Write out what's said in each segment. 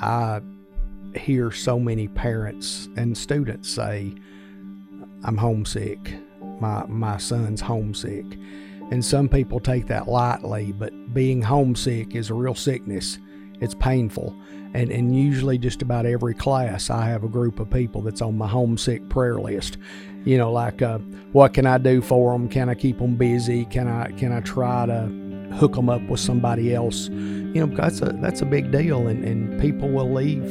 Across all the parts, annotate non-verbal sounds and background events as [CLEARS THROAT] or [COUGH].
I hear so many parents and students say, I'm homesick. My, my son's homesick. And some people take that lightly, but being homesick is a real sickness. It's painful. And, and usually, just about every class, I have a group of people that's on my homesick prayer list. You know, like, uh, what can I do for them? Can I keep them busy? Can I can I try to hook them up with somebody else? You know, that's a that's a big deal, and, and people will leave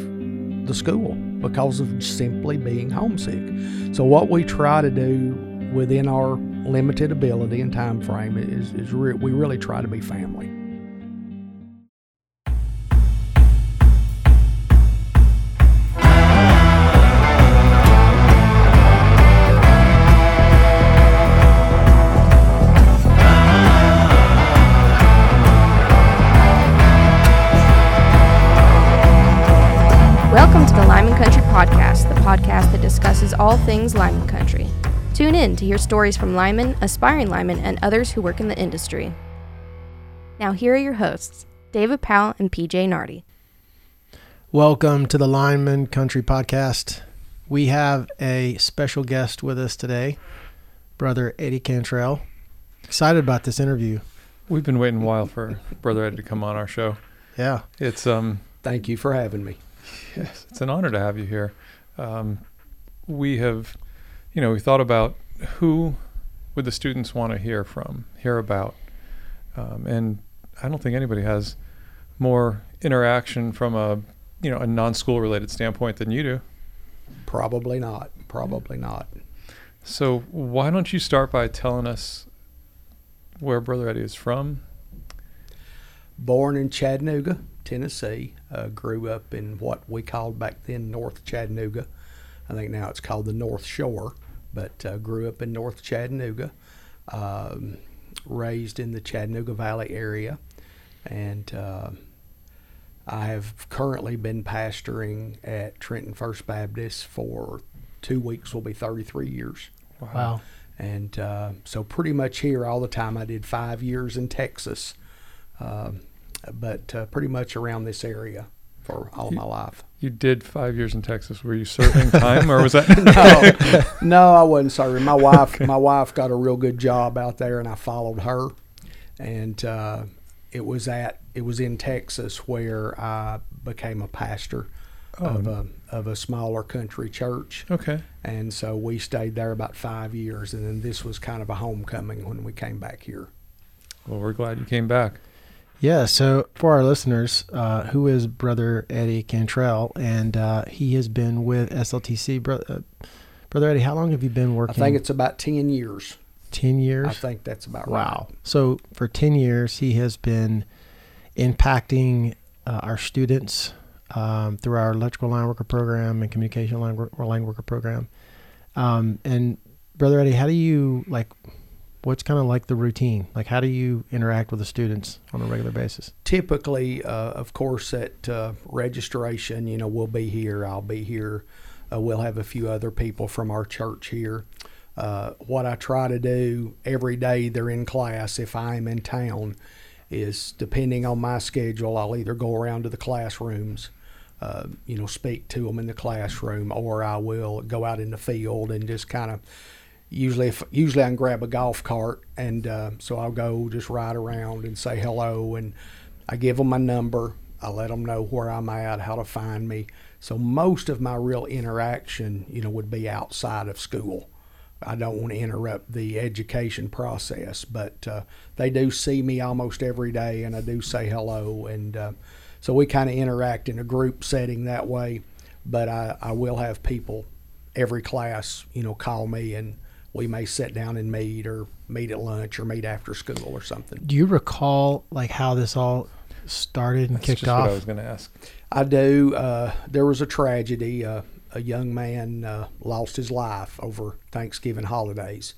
the school because of simply being homesick. So, what we try to do within our limited ability and time frame is, is re- we really try to be family. All things Lineman Country. Tune in to hear stories from linemen, aspiring linemen, and others who work in the industry. Now, here are your hosts, David Powell and PJ Nardy. Welcome to the Lineman Country Podcast. We have a special guest with us today, Brother Eddie Cantrell. Excited about this interview. We've been waiting a while for Brother Eddie to come on our show. Yeah. It's um Thank you for having me. yes, it's an honor to have you here. Um, we have, you know, we thought about who would the students want to hear from, hear about, um, and I don't think anybody has more interaction from a you know a non-school related standpoint than you do. Probably not. Probably not. So why don't you start by telling us where Brother Eddie is from? Born in Chattanooga, Tennessee, uh, grew up in what we called back then North Chattanooga. I think now it's called the North Shore, but uh, grew up in North Chattanooga. Um, raised in the Chattanooga Valley area, and uh, I have currently been pastoring at Trenton First Baptist for two weeks. Will be 33 years. Wow. and uh, so pretty much here all the time. I did five years in Texas, um, but uh, pretty much around this area for all of my life. You did five years in Texas. Were you serving time, or was that? [LAUGHS] no, [LAUGHS] no, I wasn't sorry. My wife, my wife got a real good job out there, and I followed her. And uh, it was at it was in Texas where I became a pastor of a of a smaller country church. Okay. And so we stayed there about five years, and then this was kind of a homecoming when we came back here. Well, we're glad you came back. Yeah. So, for our listeners, uh, who is Brother Eddie Cantrell? And uh, he has been with SLTC. Bro- uh, Brother Eddie, how long have you been working? I think it's about ten years. 10 years. I think that's about Wow. So for 10 years, he has been impacting uh, our students um, through our electrical line worker program and communication line, wor- line worker program. Um, and Brother Eddie, how do you like, what's kind of like the routine? Like, how do you interact with the students on a regular basis? typically, uh, of course, at uh, registration, you know, we'll be here. I'll be here. Uh, we'll have a few other people from our church here. Uh, what I try to do every day they're in class, if I'm in town, is depending on my schedule, I'll either go around to the classrooms, uh, you know, speak to them in the classroom, or I will go out in the field and just kind of usually if usually I can grab a golf cart and uh, so I'll go just ride around and say hello and I give them my number. I let them know where I'm at, how to find me. So most of my real interaction, you know, would be outside of school. I don't want to interrupt the education process, but uh, they do see me almost every day, and I do say hello, and uh, so we kind of interact in a group setting that way. But I, I will have people every class, you know, call me, and we may sit down and meet, or meet at lunch, or meet after school, or something. Do you recall like how this all started and That's kicked just off? what I was going to ask. I do. Uh, there was a tragedy. Uh, a young man uh, lost his life over Thanksgiving holidays,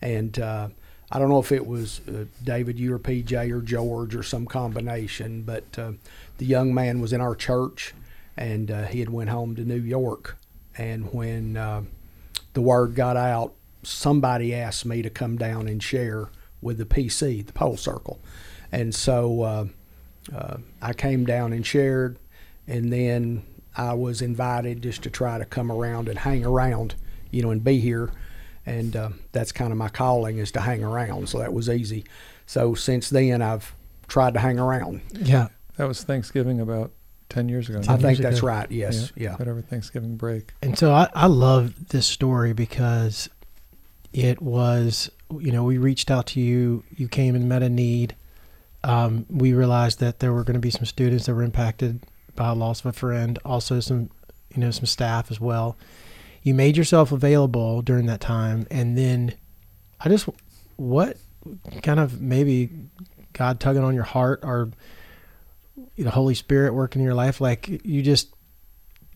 and uh, I don't know if it was uh, David, you or PJ or George or some combination, but uh, the young man was in our church, and uh, he had went home to New York, and when uh, the word got out, somebody asked me to come down and share with the PC, the Pole Circle, and so uh, uh, I came down and shared and then I was invited just to try to come around and hang around, you know, and be here. And uh, that's kind of my calling is to hang around. So that was easy. So since then, I've tried to hang around. Yeah. That was Thanksgiving about 10 years ago. I Ten think years that's right. Yes. Yeah. Right over Thanksgiving break. And so I, I love this story because it was, you know, we reached out to you, you came and met a need. Um, we realized that there were going to be some students that were impacted by a loss of a friend, also some, you know, some staff as well. You made yourself available during that time. And then I just, what kind of maybe God tugging on your heart or the Holy Spirit working in your life? Like you just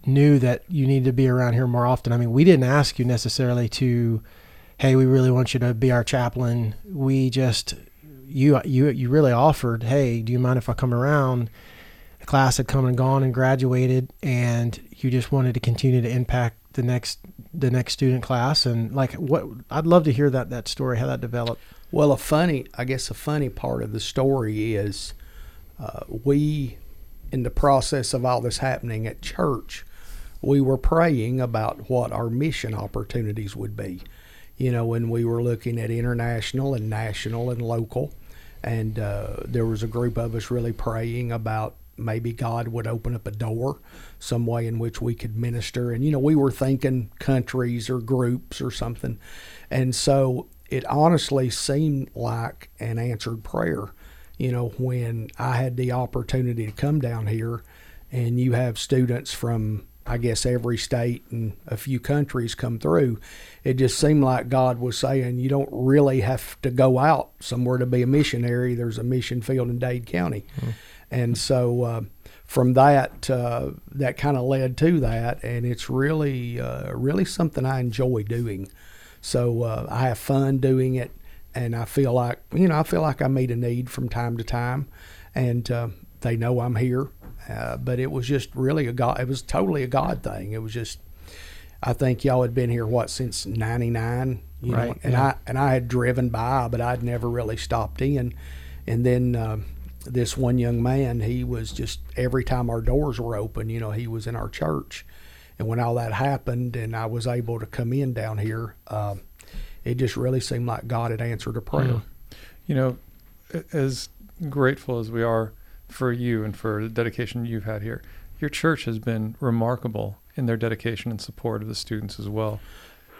knew that you needed to be around here more often. I mean, we didn't ask you necessarily to, hey, we really want you to be our chaplain. We just you you you really offered, hey, do you mind if I come around? The class had come and gone and graduated, and you just wanted to continue to impact the next the next student class. And like, what I'd love to hear that that story, how that developed. Well, a funny, I guess, a funny part of the story is uh, we, in the process of all this happening at church, we were praying about what our mission opportunities would be. You know, when we were looking at international and national and local, and uh, there was a group of us really praying about maybe God would open up a door, some way in which we could minister. And, you know, we were thinking countries or groups or something. And so it honestly seemed like an answered prayer. You know, when I had the opportunity to come down here and you have students from, I guess, every state and a few countries come through, it just seemed like God was saying, you don't really have to go out somewhere to be a missionary. There's a mission field in Dade County. And so uh, from that, uh, that kind of led to that. And it's really, uh, really something I enjoy doing. So uh, I have fun doing it, and I feel like you know I feel like I meet a need from time to time, and uh, they know I'm here. Uh, but it was just really a God. It was totally a God thing. It was just. I think y'all had been here what since '99, you know, and yeah. I and I had driven by, but I'd never really stopped in. And then uh, this one young man, he was just every time our doors were open, you know, he was in our church. And when all that happened, and I was able to come in down here, uh, it just really seemed like God had answered a prayer. Mm. You know, as grateful as we are for you and for the dedication you've had here, your church has been remarkable in their dedication and support of the students as well.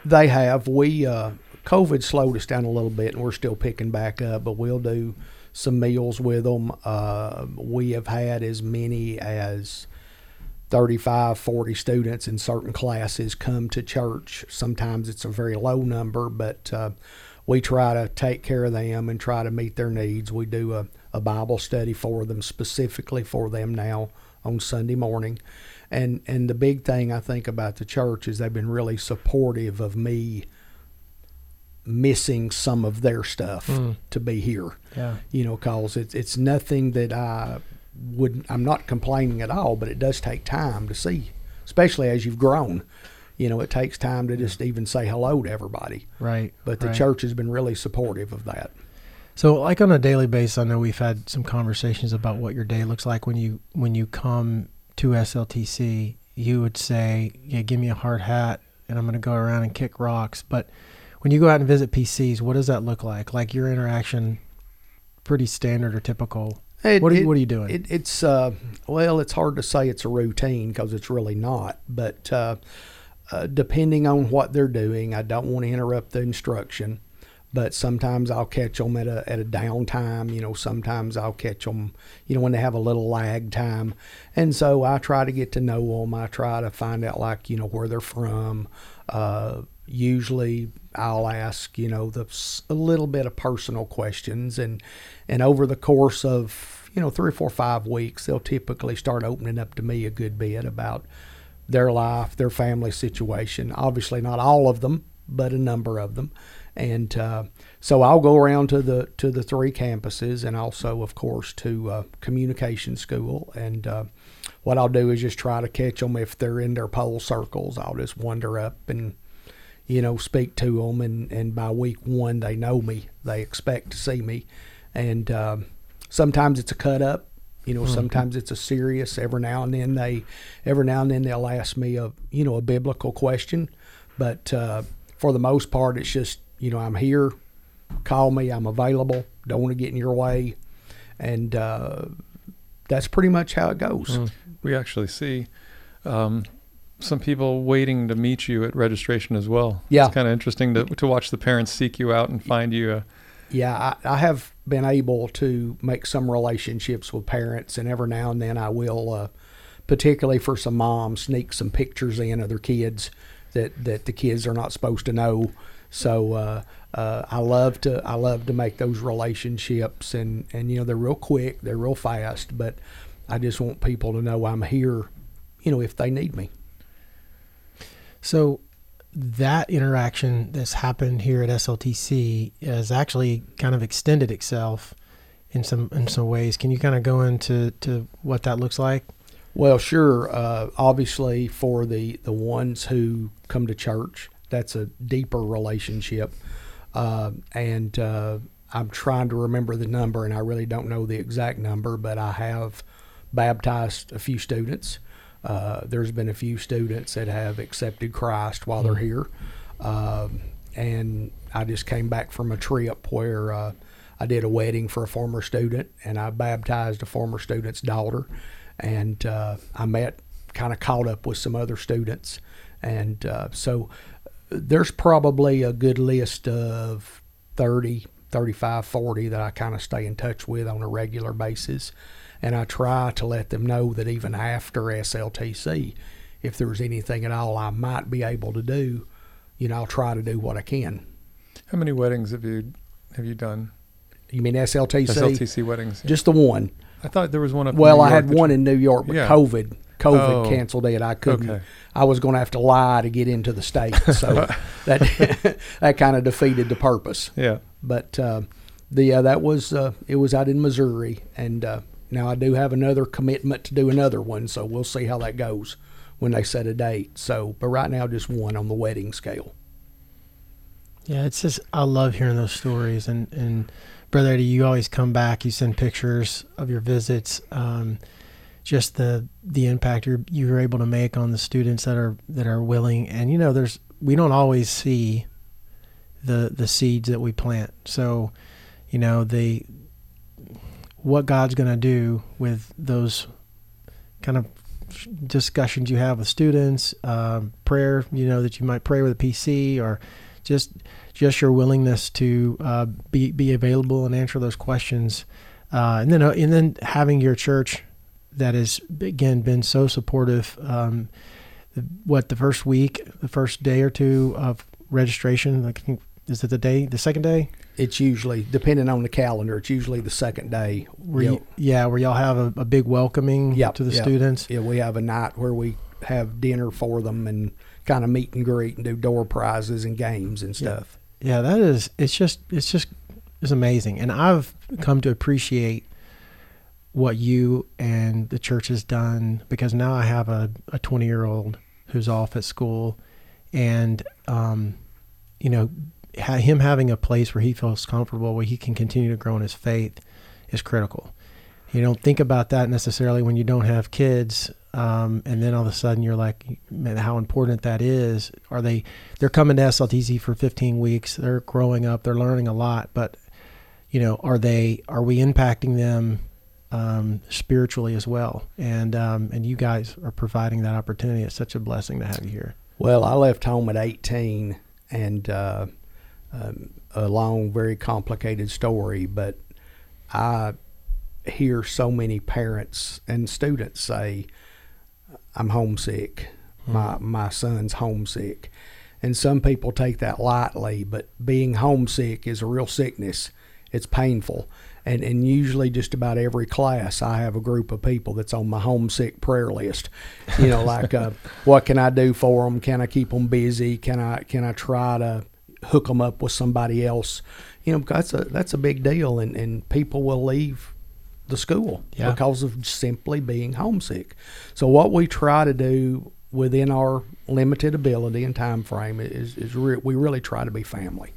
They have. We uh, COVID slowed us down a little bit, and we're still picking back up. But we'll do some meals with them. Uh, we have had as many as 35, 40 students in certain classes come to church. Sometimes it's a very low number, but uh, we try to take care of them and try to meet their needs. We do a, a Bible study for them specifically for them now on Sunday morning. And and the big thing I think about the church is they've been really supportive of me missing some of their stuff Mm. to be here Yeah. you know, cause it's it's nothing that I would. I'm not complaining at all, but it does take time to see, especially as you've grown. You know, it takes time to just even say hello to everybody. Right. But the right. church has been really supportive of that. So, like on a daily basis, I know we've had some conversations about what your day looks like when you when you come to SLTC. You would say, "Yeah, give me a hard hat, and I'm going to go around and kick rocks." But when you go out and visit PCs, what does that look like? Like your interaction, pretty standard or typical. It- what are you, it- What are you doing? It, it's uh, well, it's hard to say it's a routine because it's really not. But uh, uh, depending on what they're doing, I don't want to interrupt the instruction. But sometimes I'll catch them at a at a downtime. You know, sometimes I'll catch them. You know, when they have a little lag time, and so I try to get to know them. I try to find out like you know where they're from. Uh, usually I'll ask you know the a little bit of personal questions and and over the course of you know three or four five weeks they'll typically start opening up to me a good bit about their life their family situation obviously not all of them but a number of them and uh, so I'll go around to the to the three campuses and also of course to uh, communication school and uh, what I'll do is just try to catch them if they're in their pole circles I'll just wander up and you know, speak to them, and, and by week one they know me. They expect to see me, and um, sometimes it's a cut up. You know, Mhm. sometimes it's a serious. Every now and then they, every now and then they'll ask me a you know a biblical question, but uh, for the most part, it's just you know I'm here. Call me. I'm available. Don't want to get in your way, and uh, that's pretty much how it goes. Mm. We actually see um, some people waiting to meet you at registration as well. Yeah. It's kind of interesting to, to watch the parents seek you out and find you. Uh, Yeah, I, I have been able to make some relationships with parents, and every now and then I will, uh, particularly for some moms, sneak some pictures in of their kids that, that the kids are not supposed to know. So uh, uh, I love to I love to make those relationships, and, and you know they're real quick, they're real fast, but I just want people to know I'm here, you know, if they need me. So that interaction that's happened here at SLTC has actually kind of extended itself in some in some ways. Can you kind of go into to what that looks like? Well, sure. Uh, obviously, for the, the ones who come to church, that's a deeper relationship. Uh, and uh, I'm trying to remember the number, and I really don't know the exact number, but I have baptized a few students. Uh, there's been a few students that have accepted Christ while they're here. Um, and I just came back from a trip where uh, I did a wedding for a former student, and I baptized a former student's daughter. And uh, I met, kind of caught up with some other students. And uh, so there's probably a good list of 30, 35, 40 that I kind of stay in touch with on a regular basis. And I try to let them know that even after SLTC, if there's anything at all I might be able to do, you know, I'll try to do what I can. how many weddings have you have you done? You mean SLTC? SLTC weddings. Just the one. I thought there was one up. Well, I had one in New York, but Yeah. COVID, COVID Oh. canceled it. I couldn't. Okay. I was going to have to lie to get into the state, so [LAUGHS] that [LAUGHS] that kind of defeated the purpose. Yeah. But uh, the uh, that was uh, it was out in Missouri, and uh, now I do have another commitment to do another one, so we'll see how that goes when they set a date. So, but right now, just one on the wedding scale. Yeah, it's just I love hearing those stories, and and brother Eddie, you always come back. You send pictures of your visits. Um, just the the impact you're you're able to make on the students that are that are willing, and you know, there's we don't always see the the seeds that we plant. So, you know, the what God's going to do with those kind of discussions you have with students, um, prayer, you know, that you might pray with a PC or just just your willingness to uh, be be available and answer those questions, uh, and then uh, and then having your church that has again been so supportive. Um, what the first week, the first day or two of registration, like I think- is it the day, the second day? It's usually depending on the calendar. It's usually the second day. Where Yeah. you, yeah, where y'all have a, a big welcoming Yep, to the yep. students. Yeah, we have a night where we have dinner for them and kind of meet and greet and do door prizes and games and Yeah. stuff. Yeah, that is. It's just. It's just. It's amazing, and I've come to appreciate what you and the church has done because now I have a a twenty year old who's off at school, and um, you know, ha- him having a place where he feels comfortable, where he can continue to grow in his faith, is critical. You don't think about that necessarily when you don't have kids, um, and then all of a sudden you're like, man, how important that is. Are they? They're coming to SLTC for 15 weeks. They're growing up. They're learning a lot, but you know, are they? Are we impacting them um, spiritually as well? And um, and you guys are providing that opportunity. It's such a blessing to have you here. Well, I left home at 18 and uh, um, a long, very complicated story, but I hear so many parents and students say, I'm homesick. My, my son's homesick. And some people take that lightly, but being homesick is a real sickness. It's painful. And, and usually, just about every class, I have a group of people that's on my homesick prayer list. You know, [LAUGHS] like, uh, what can I do for them? Can I keep them busy? Can I can I try to hook them up with somebody else? You know, that's a that's a big deal, and, and people will leave the school Yeah. because of simply being homesick. So what we try to do within our limited ability and time frame is is re- we really try to be family,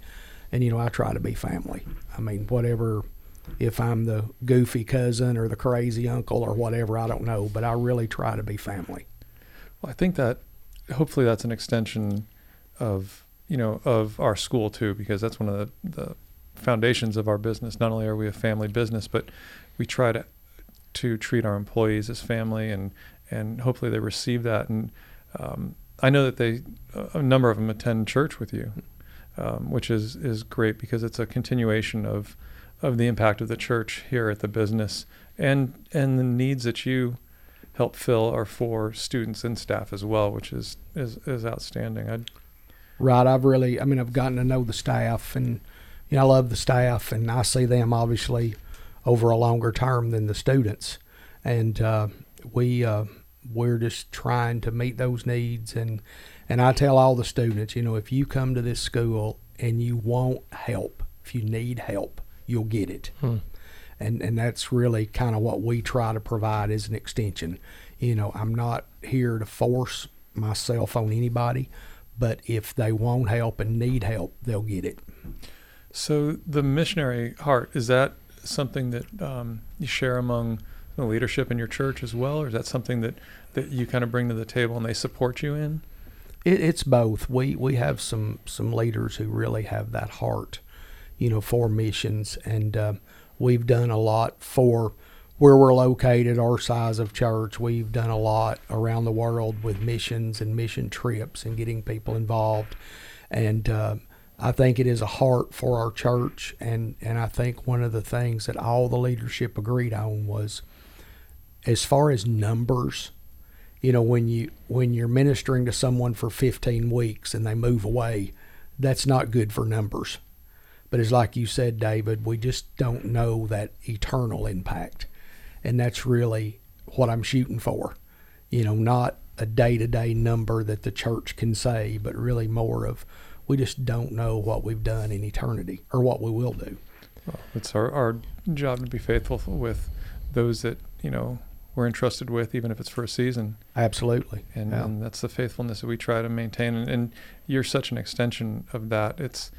and you know I try to be family. I mean whatever if I'm the goofy cousin or the crazy uncle or whatever. I don't know, but I really try to be family. Well, I think that hopefully that's an extension of you know of our school too, because that's one of the, the foundations of our business. Not only are we a family business, but we try to to treat our employees as family, and and hopefully they receive that. And um, I know that they a number of them attend church with you, um, which is is great because it's a continuation of of the impact of the church here at the business and and the needs that you help fill are for students and staff as well, which is is, is outstanding. I'd, Right. I've really, I mean, I've gotten to know the staff and, you know, I love the staff and I see them obviously over a longer term than the students. And, uh, we, uh, we're just trying to meet those needs. And, and I tell all the students, you know, if you come to this school and you want help, if you need help, you'll get it. Hmm. And, and that's really kind of what we try to provide as an extension. You know, I'm not here to force myself on anybody but if they want help and need help, they'll get it. so the missionary heart is that something that um, you share among the leadership in your church as well, or is that something that that you kind of bring to the table and they support you in? It, it's both. We we have some some leaders who really have that heart, you know, for missions, and uh, we've done a lot for where we're located, our size of church. We've done a lot around the world with missions and mission trips and getting people involved, and uh, I think it is a heart for our church, and and I think one of the things that all the leadership agreed on was, as far as numbers you know when you when you're ministering to someone for 15 weeks and they move away that's not good for numbers but it's like you said david we just don't know that eternal impact. And that's really what i'm shooting for. You know not a day-to-day number that the church can say but really more of we just don't know what we've done in eternity or what we will do. Well, it's our, our job to be faithful with those that you know we're entrusted with, even if it's for a season. absolutely. And, Yeah. and that's the faithfulness that we try to maintain. And, and you're such an extension of that. It's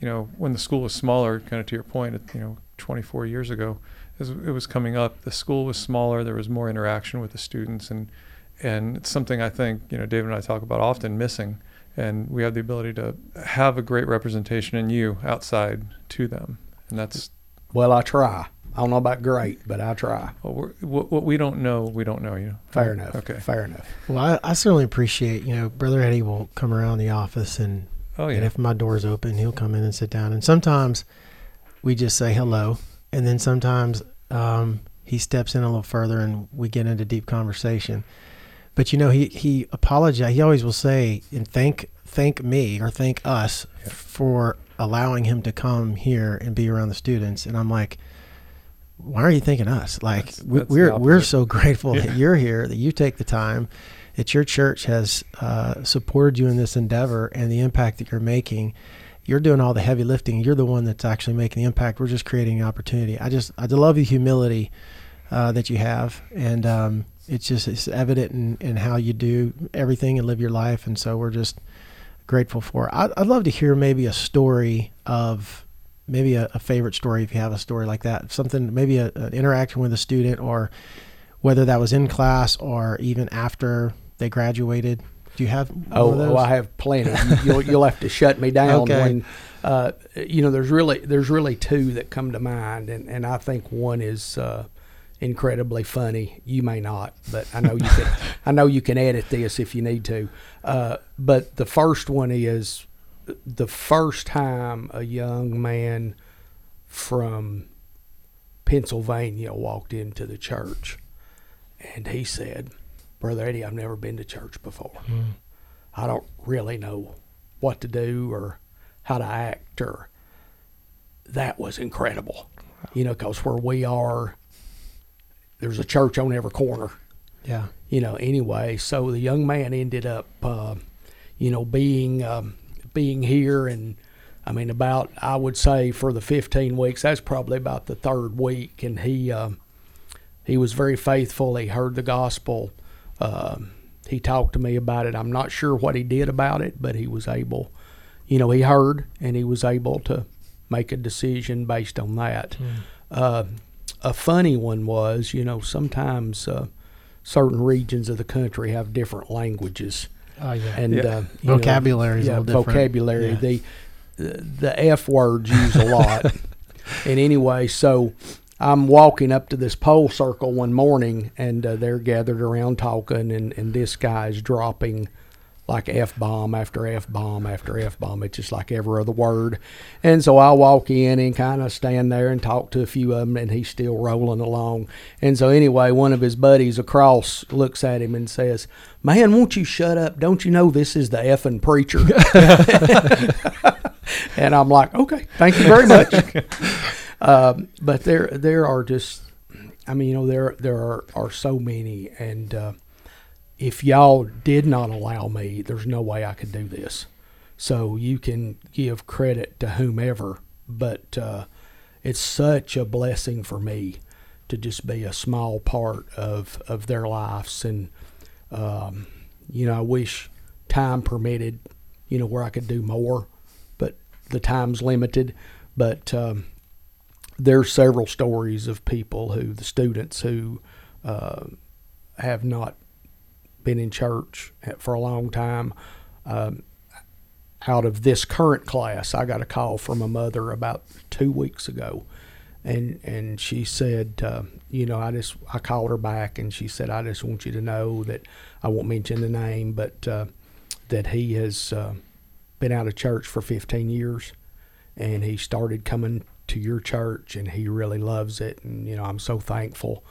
you know when the school was smaller kind of to your point you know 24 years ago as it was coming up the school was smaller there was more interaction with the students and and it's something i think you know david and i talk about often missing. And we have the ability to have a great representation in you outside to them and that's well i try. I don't know about great but i try. What, we're, what, what we don't know we don't know you know. fair enough. Okay. Fair enough. Well, I, I certainly appreciate, you know, Brother Eddie will come around the office and, oh yeah. and if my door's open, he'll come in and sit down. And sometimes we just say hello. And then sometimes um, he steps in a little further and we get into deep conversation. But, you know, he, he apologized. He always will say, and thank, thank me or thank us Yeah. for allowing him to come here and be around the students. And I'm like, why are you thanking us? Like That's- we, that's the we're we're so [LAUGHS] grateful Yeah. that you're here, that you take the time, that your church has uh, supported you in this endeavor, and the impact that you're making. You're doing all the heavy lifting. You're the one that's actually making the impact. We're just creating an opportunity. I just I love the humility uh, that you have, and um, it's just it's evident in, in how you do everything and live your life. And so we're just grateful for. I'd, I'd love to hear maybe a story of maybe a, a favorite story if you have a story like that something maybe a, an interaction with a student or whether that was in class or even after they graduated do you have one Oh, of those? oh, I have plenty. You- you'll you'll have to shut me down [LAUGHS] Okay. when uh, you know. There's really there's really two that come to mind, and, and I think one is uh, incredibly funny. You may not, but I know you can. [LAUGHS] I know you can edit this if you need to. Uh, but the first one is the first time a young man from Pennsylvania walked into the church, and he said, "Brother Eddie, I've never been to church before." Mm. I don't really know what to do or how to act or that was incredible. You know, because where we are, there's a church on every corner. yeah You know, anyway, so the young man ended up, uh, you know, being um, being here, and I mean, about I would say for the 15 weeks, that's probably about the third week, and he um, he was very faithful. He heard the gospel. Um, he talked to me about it. I'm not sure what he did about it, but he was able, you know, he heard and he was able to make a decision based on that. Uh, a funny one was, you know, sometimes uh, certain regions of the country have different languages, Oh yeah. and Yeah. uh, you know, Vocabulary is a yeah, little different. vocabulary. Yeah. The the f words used a lot. [LAUGHS] and anyway, so I'm walking up to this pole circle one morning, and uh, they're gathered around talking, and and this guy's dropping like f bomb after f bomb after f bomb. It's just like every other word. And so I walk in and kind of stand there and talk to a few of them, and he's still rolling along. And so anyway, one of his buddies across looks at him and says, "Man, won't you shut up? Don't you know this is the effing preacher?" [LAUGHS] [LAUGHS] and I'm like, "Okay, thank you very much." [LAUGHS] um, but there, there are just, I mean, you know, there there are, are so many, and uh, if y'all did not allow me, there's no way I could do this. So you can give credit to whomever, but uh, it's such a blessing for me to just be a small part of of their lives, and um, you know, I wish time permitted, you know, where I could do more, but the time's limited. But um, there's several stories of people who the students who uh, have not been in church for a long time. Um, out of this current class, I got a call from a mother about two weeks ago, and and she said, uh, you know, I just I called her back, and she said, I just want you to know that I won't mention the name, but uh, that he has uh, been out of church for 15 years, and he started coming to your church, and he really loves it, and you know, I'm so thankful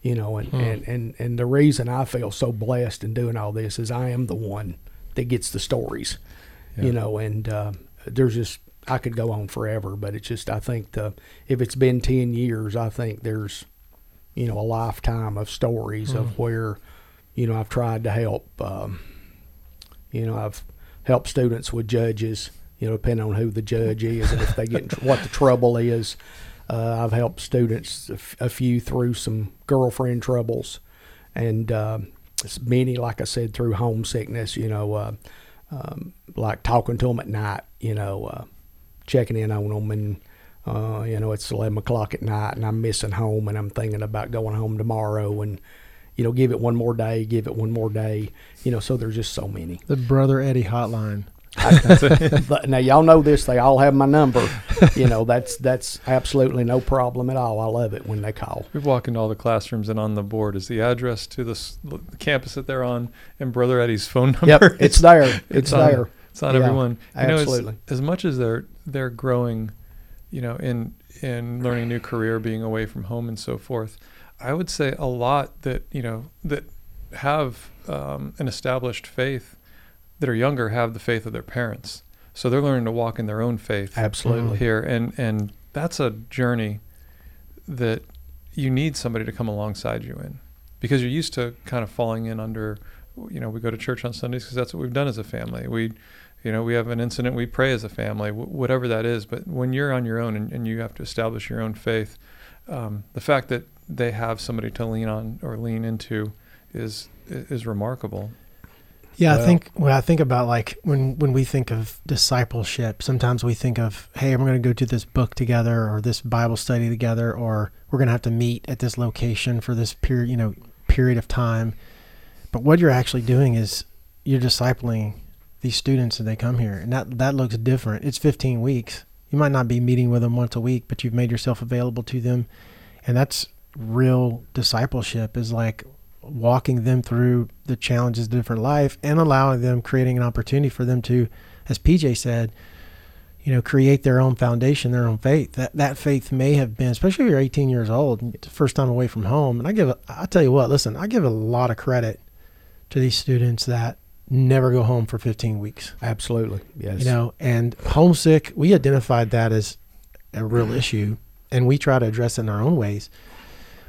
you know and, and, and and the reason i feel so blessed in doing all this is i am the one that gets the stories Yeah. you know and uh, there's just i could go on forever but it's just i think the if it's been 10 years i think there's you know a lifetime of stories of where you know i've tried to help um, you know i've helped students with judges you know depending on who the judge is and if they get tr- what the trouble is uh, I've helped students a, f- a few through some girlfriend troubles, and s- many, like I said, through homesickness. You know, uh, um, like talking to them at night. You know, uh, checking in on them, and uh, you know it's eleven o'clock at night, and I'm missing home, and I'm thinking about going home tomorrow, and you know, give it one more day, give it one more day. You know, so there's just so many. The Brother Eddie hotline. [LAUGHS] But now y'all know this; they all have my number. You know, that's that's absolutely no problem at all. I love it when they call. We walk into all the classrooms, and on the board is the address to the, the campus that they're on, and Brother Eddie's phone number. Yep, it's there. [LAUGHS] It's, on- there. It's on Yeah, everyone. You know, it's- absolutely. as much as they're they're growing, you know, in in learning a new career, being away from home, and so forth. I would say a lot that you know that have um, an established faith that are younger have the faith of their parents, so they're learning to walk in their own faith Absolutely. here, and and that's a journey that you need somebody to come alongside you in because you're used to kind of falling in under you know we go to church on sundays because that's what we've done as a family. We you know we have an incident we pray as a family wh- whatever that is but when you're on your own and, and you have to establish your own faith um, the fact that they have somebody to lean on or lean into is is remarkable Yeah, I think when I think about like when when we think of discipleship, sometimes we think of, hey, I'm going to go do this book together or this Bible study together, or we're going to have to meet at this location for this period, you know, period of time. But what you're actually doing is you're discipling these students as they come here, and that that looks different. It's 15 weeks. You might not be meeting with them once a week, but you've made yourself available to them, and that's real discipleship. Is like walking them through the challenges of different life and allowing them creating an opportunity for them to as pj said you know create their own foundation their own faith. That that faith may have been especially if you're 18 years old and it's the first time away from home. And i give i tell you what listen i give a lot of credit to these students that never go home for 15 weeks. Absolutely. Yes. you know and homesick we identified that as a real mm-hmm. issue and we try to address it in our own ways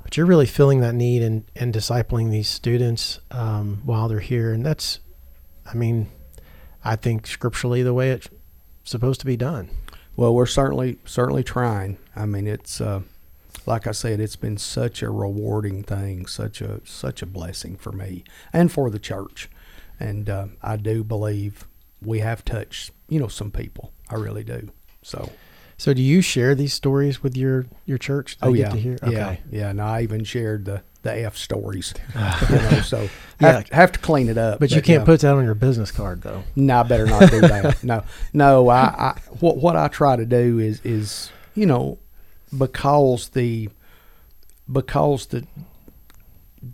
but you're really filling that need and, and discipling these students um, while they're here and that's i mean i think scripturally the way it's supposed to be done Well, we're certainly certainly trying. I mean, it's uh, like I said, it's been such a rewarding thing, such a such a blessing for me and for the church, and uh, I do believe we have touched you know some people. I really do. So So do you share these stories with your your church? Oh yeah, get to hear? yeah, yeah. And I even shared the the F stories. [LAUGHS] You know, so [LAUGHS] Yeah. have, have to clean it up. But you can't yeah. put that on your business card though. No, I better not do that. [LAUGHS] no, no. I, I what what I try to do is is you know because the because the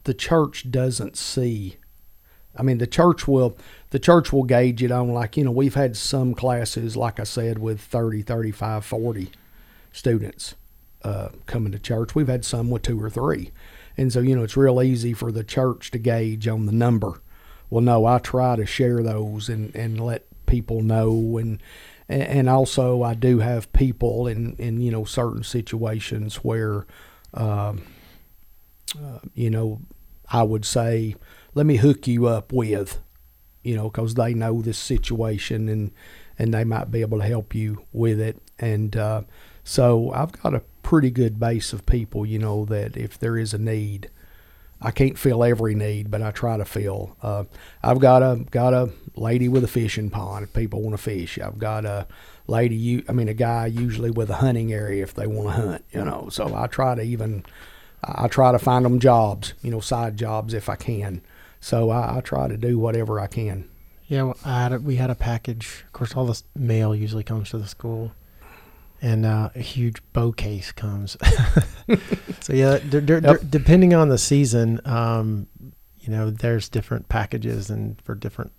the church doesn't see. I mean, the church will the church will gauge it on like you know we've had some classes like I said with 30, 35, 40 students uh, coming to church. We've had some with two or three, and so you know it's real easy for the church to gauge on the number. Well, no, I try to share those and, and let people know, and and also I do have people in in you know certain situations where, um, uh, you know, I would say, let me hook you up with, you know, because they know this situation and and they might be able to help you with it, and uh, so I've got a pretty good base of people, you know, that if there is a need. I can't fill every need, but I try to fill. Uh, I've got a got a lady with a fishing pond if people want to fish. I've got a lady, you, I mean, a guy usually with a hunting area if they want to hunt. You know, so I try to even I try to find them jobs, you know, side jobs if I can. So I, I try to do whatever I can. Yeah, well, I had a, we had a package. Of course, all this mail usually comes to the school, and uh, a huge bow case comes. [LAUGHS] so yeah, d- d- d- depending on the season, um, you know, there's different packages and for different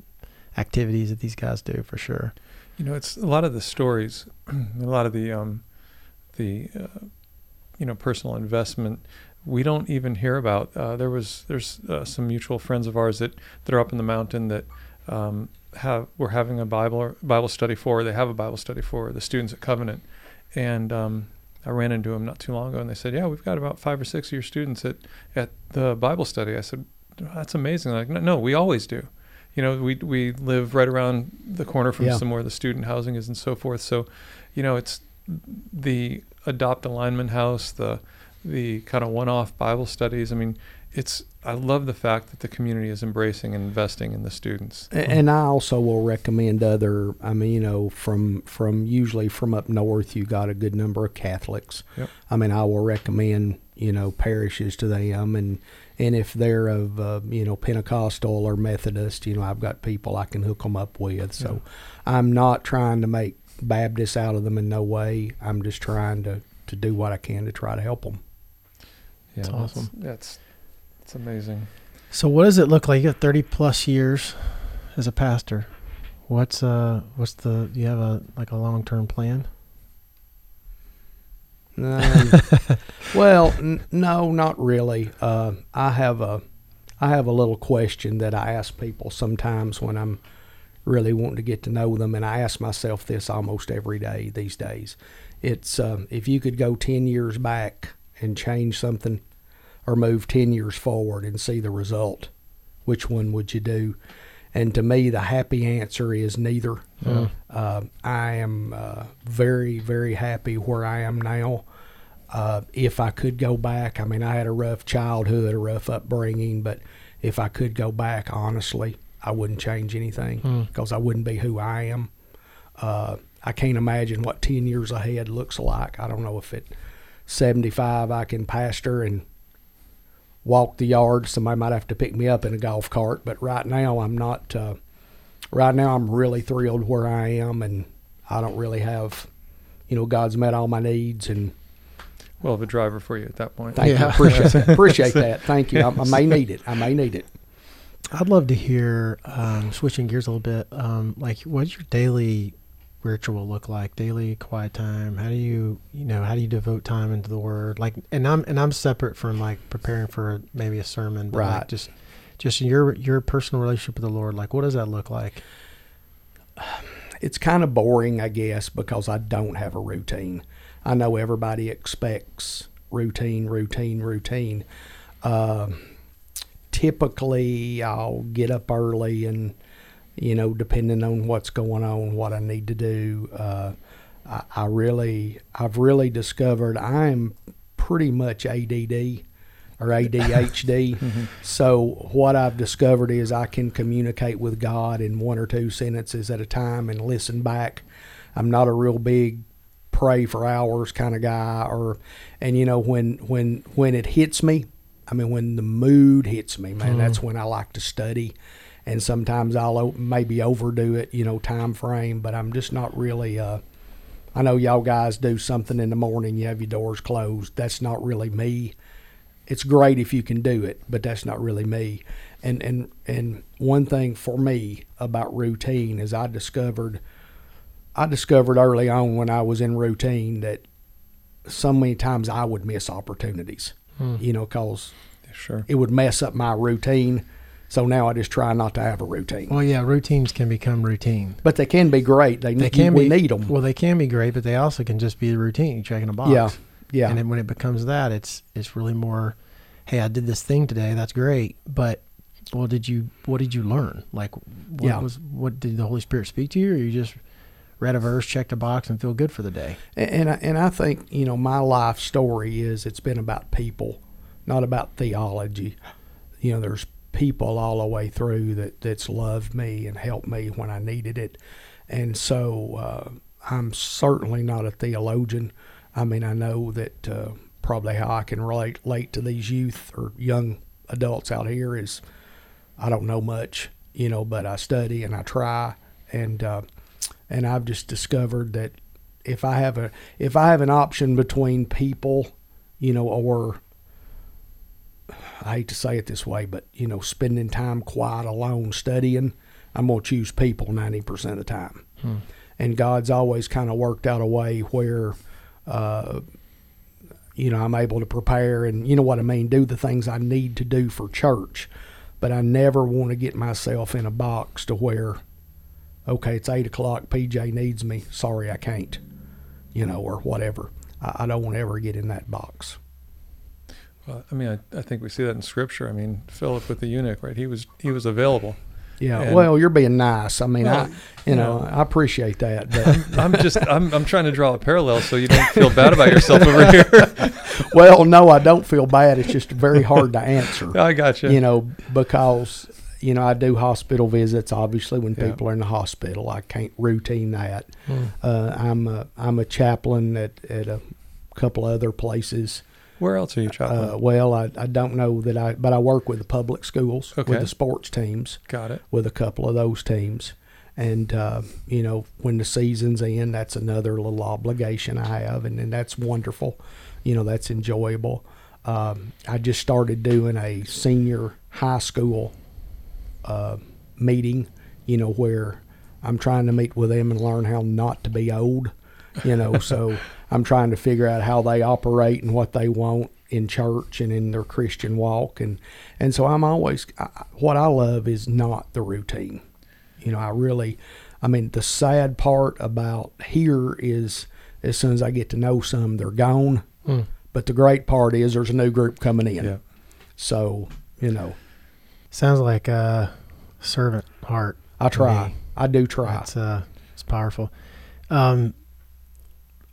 activities that these guys do for sure. You know, it's a lot of the stories, [CLEARS THROAT] a lot of the um, the uh, you know personal investment. We don't even hear about. Uh, there was there's uh, some mutual friends of ours that that are up in the mountain that um, have we're having a Bible Bible study for. They have a Bible study for the students at Covenant, and um, I ran into them not too long ago, and they said, "Yeah, we've got about five or six of your students at at the Bible study." I said, "That's amazing." They're like, no, no, we always do. You know, we we live right around the corner from Yeah. somewhere the student housing is, and so forth. So, you know, it's the adopt a Lineman house, the the kind of one-off Bible studies. I mean, it's I love the fact that the community is embracing and investing in the students. A- And I also will recommend other. I mean, you know, from from usually from up north, you got a good number of Catholics. Yep. I mean, I will recommend you know parishes to them, and and if they're of uh, you know Pentecostal or Methodist, you know, I've got people I can hook them up with. So I'm not trying to make Baptists out of them in no way. I'm just trying to to do what I can to try to help them. Yeah, That's awesome. That's that's amazing. So what does it look like? You got 30 plus years as a pastor. What's uh what's the do you have a like a long term plan? Um, [LAUGHS] well, n- no, not really. Uh, I have a, I have a little question that I ask people sometimes when I'm really wanting to get to know them, and I ask myself this almost every day these days. It's um, if you could go ten years back and change something, or move ten years forward and see the result, which one would you do? And to me, the happy answer is neither. Mm. Uh, I am uh, very, very happy where I am now. Uh, if I could go back, I mean, I had a rough childhood, a rough upbringing, but if I could go back, honestly, I wouldn't change anything Mm. because I wouldn't be who I am. Uh, I can't imagine what 10 years ahead looks like. I don't know if at 75 I can pastor and walk the yard. Somebody might have to pick me up in a golf cart, but right now I'm not. Uh, right now I'm really thrilled where I am, and I don't really have, you know, God's met all my needs, and We'll have a driver for you at that point. thank you, Yeah. appreciate [LAUGHS] appreciate that. Thank you. I, I may need it. I may need it. I'd love to hear um, switching gears a little bit. Um, like, what's your daily ritual look like? Daily quiet time? How do you, you know, how do you devote time into the Word? Like, and I'm and I'm separate from like preparing for maybe a sermon, but like Right. just just your your personal relationship with the Lord. Like, what does that look like? it's kind of boring, I guess, because I don't have a routine. I know everybody expects routine, routine, routine. Um typically, I'll get up early and, you know, depending on what's going on, what I need to do. Uh, I, I really, I've really discovered I'm pretty much ADD or ADHD. [LAUGHS] So what I've discovered is I can communicate with God in one or two sentences at a time and listen back. I'm not a real big pray for hours kind of guy or and you know when when when it hits me i mean when the mood hits me man Mm. that's when i like to study and sometimes i'll maybe overdo it you know time frame but i'm just not really uh i know y'all guys do something in the morning you have your doors closed that's not really me it's great if you can do it, but that's not really me. And and and one thing for me about routine is I discovered I discovered early on when I was in routine that so many times I would miss opportunities, Hmm. you know, cause Sure. it would mess up my routine. So now I just try not to have a routine. Well, yeah, routines can become routine. But they can be great. They, They can we be. need them. Well, they can be great, but they also can just be a routine, checking a box. Yeah, yeah. And then when it becomes that, it's it's really more, hey, I did this thing today. That's great, but well, did you what did you learn? Like, what Yeah. was what did the Holy Spirit speak to you, or you just read a verse, checked a box, and feel good for the day? And and I, and I think you know my life story is it's been about people, not about theology. You know, there's people all the way through that that's loved me and helped me when I needed it, and so uh, I'm certainly not a theologian. I mean, I know that uh, probably how I can relate, relate to these youth or young adults out here is I don't know much, you know, but I study and I try, and uh, and I've just discovered that if I have a if I have an option between people, you know, or I hate to say it this way, but you know, spending time quiet alone studying, I'm gonna choose people ninety percent of the time. Hmm. And God's always kind of worked out a way where, uh, you know, I'm able to prepare and you know what I mean, do the things I need to do for church. But I never want to get myself in a box to where, okay, it's eight o'clock. PJ needs me. Sorry, I can't. You know, or whatever. I, I don't want to ever get in that box. Well, I mean, I, I think we see that in Scripture. I mean, Philip with the eunuch, right? He was he was available. Yeah. And- well, you're being nice. I mean, Well, I, you know, I appreciate that. But I'm just I'm I'm trying to draw a parallel so you don't feel bad about yourself over [LAUGHS] here. well, no, I don't feel bad. It's just very hard to answer. [LAUGHS] I got you. you know, because you know I do hospital visits. Obviously, when Yeah. people are in the hospital, I can't routine that. Hmm. Uh, I'm a I'm a chaplain at at a couple other places. Where else are you chaplain? Uh, well, I, I don't know that I, but I work with the public schools Okay. with the sports teams got it. with a couple of those teams. And uh, you know, when the season's in, that's another little obligation I have, and, and that's wonderful. You know, that's enjoyable. Um, I just started doing a senior high school uh, meeting. You know, where I'm trying to meet with them and learn how not to be old. You know, so [LAUGHS] I'm trying to figure out how they operate and what they want in church and in their Christian walk, and and so I'm always I, what I love is not the routine. You know, I really, I mean, the sad part about here is as soon as I get to know some, they're gone. Hmm. But the great part is there's a new group coming in. Yeah. So you know, Sounds like a servant heart. I try. I do try. It's uh, it's powerful. Um,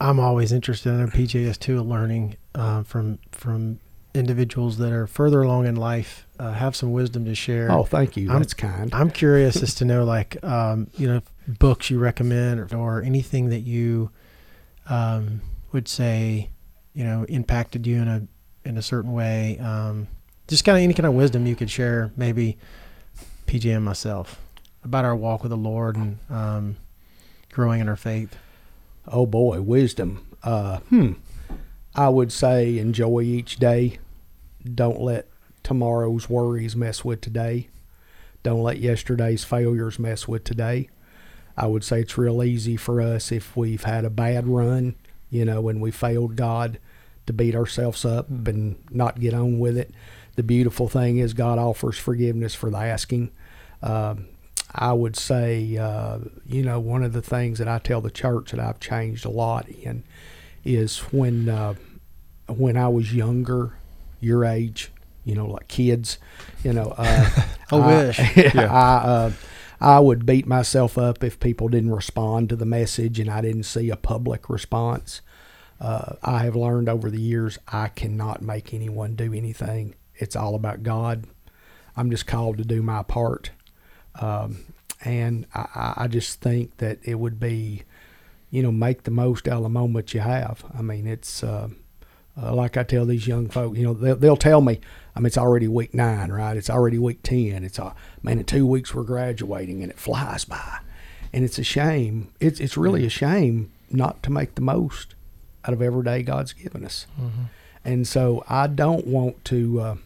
I'm always interested in PJS too, learning uh, from from individuals that are further along in life, uh, have some wisdom to share. Oh, thank you. I'm- That's kind. I'm curious as to know, like, um, you know, books you recommend or, or anything that you um, would say, you know, impacted you in a in a certain way. Um, just kind of any kind of wisdom you could share, maybe PJ and myself about our walk with the Lord and um, growing in our faith. Oh boy, wisdom. Uh, hmm. I would say enjoy each day. Don't let tomorrow's worries mess with today. Don't let yesterday's failures mess with today. I would say it's real easy for us if we've had a bad run, you know, and we failed God to beat ourselves up and not get on with it. The beautiful thing is God offers forgiveness for the asking. Um, I would say, uh, you know, one of the things that I tell the church that I've changed a lot in is when uh, when I was younger, your age, you know, like kids, you know. Uh, [LAUGHS] I wish. [LAUGHS] I, uh, I would beat myself up if people didn't respond to the message and I didn't see a public response. Uh, I have learned over the years I cannot make anyone do anything. It's all about God. I'm just called to do my part. Um, and I- I, just think that it would be you know, make the most out of the moment you have. I mean, it's uh, uh, like I tell these young folks, you know, they'll, they'll tell me, I mean, it's already week nine, right? It's already week 10. It's, uh, man, in two weeks we're graduating and it flies by. And it's a shame. It's, it's really a shame not to make the most out of every day God's given us. Mm-hmm. And so I don't want to, uh,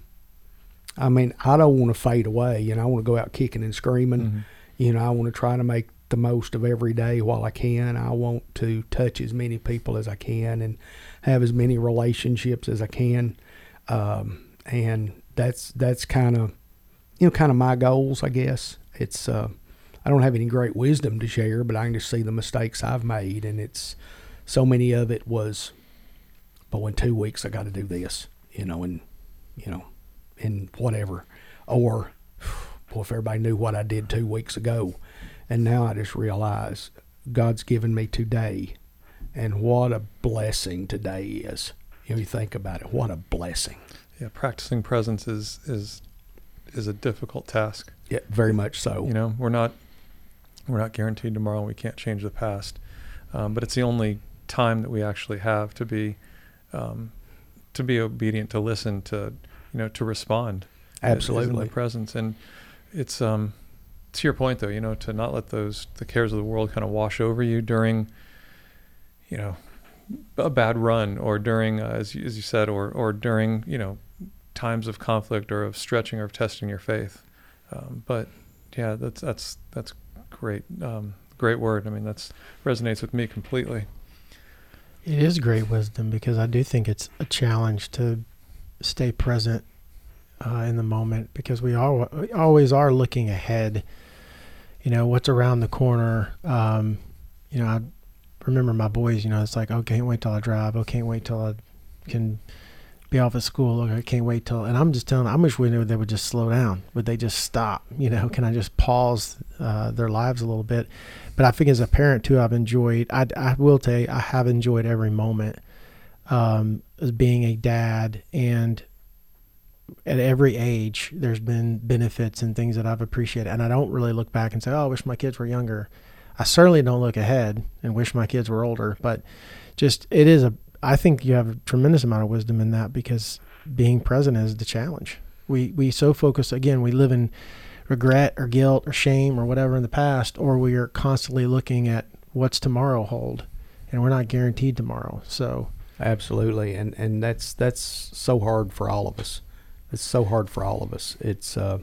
I mean, I don't want to fade away. You know, I want to go out kicking and screaming. Mhm. You know, I want to try to make the most of every day while I can. I want to touch as many people as I can and have as many relationships as I can. Um, and that's that's kind of you know kind of my goals, I guess. It's uh, I don't have any great wisdom to share, but I can just see the mistakes I've made, and it's so many of it was, but in two weeks I got to do this, you know, and you know, and whatever, or boy, if everybody knew what I did two weeks ago, and now I just realize God's given me today, and what a blessing today is. You know, you think about it, what a blessing. Yeah, practicing presence is is is a difficult task. Yeah, very much so. You know, we're not we're not guaranteed tomorrow. We can't change the past, um, but it's the only time that we actually have to be um, to be obedient, to listen, to you know, to respond. is- is in Absolutely. the presence, and it's um to your point though, you know, to not let those the cares of the world kind of wash over you during, you know, a bad run or during uh, as you, as you said, or or during you know times of conflict or of stretching or of testing your faith. Um, but yeah, that's that's that's great. Um, great word. I mean, that's resonates with me completely. It is great wisdom because I do think it's a challenge to stay present uh, in the moment because we, all, we always are looking ahead. You know, what's around the corner. Um, you know, I remember my boys, you know, it's like, oh, can't wait till I drive. Oh, can't wait till I can be off at school. Oh, I can't wait till, and I'm just telling them, I wish we knew they would just slow down. Would they just stop? You know, can I just pause uh, their lives a little bit? But I think as a parent too, I've enjoyed. I, I will tell you, I have enjoyed every moment um, as being a dad, and at every age, there's been benefits and things that I've appreciated. And I don't really look back and say, "Oh, I wish my kids were younger." I certainly don't look ahead and wish my kids were older. But just it is a. I think you have a tremendous amount of wisdom in that because being present is the challenge. We we so focus again. We live in regret or guilt or shame or whatever in the past, or we are constantly looking at what's tomorrow hold, and we're not guaranteed tomorrow. So Absolutely, and and that's that's so hard for all of us. It's so hard for all of us. It's, uh,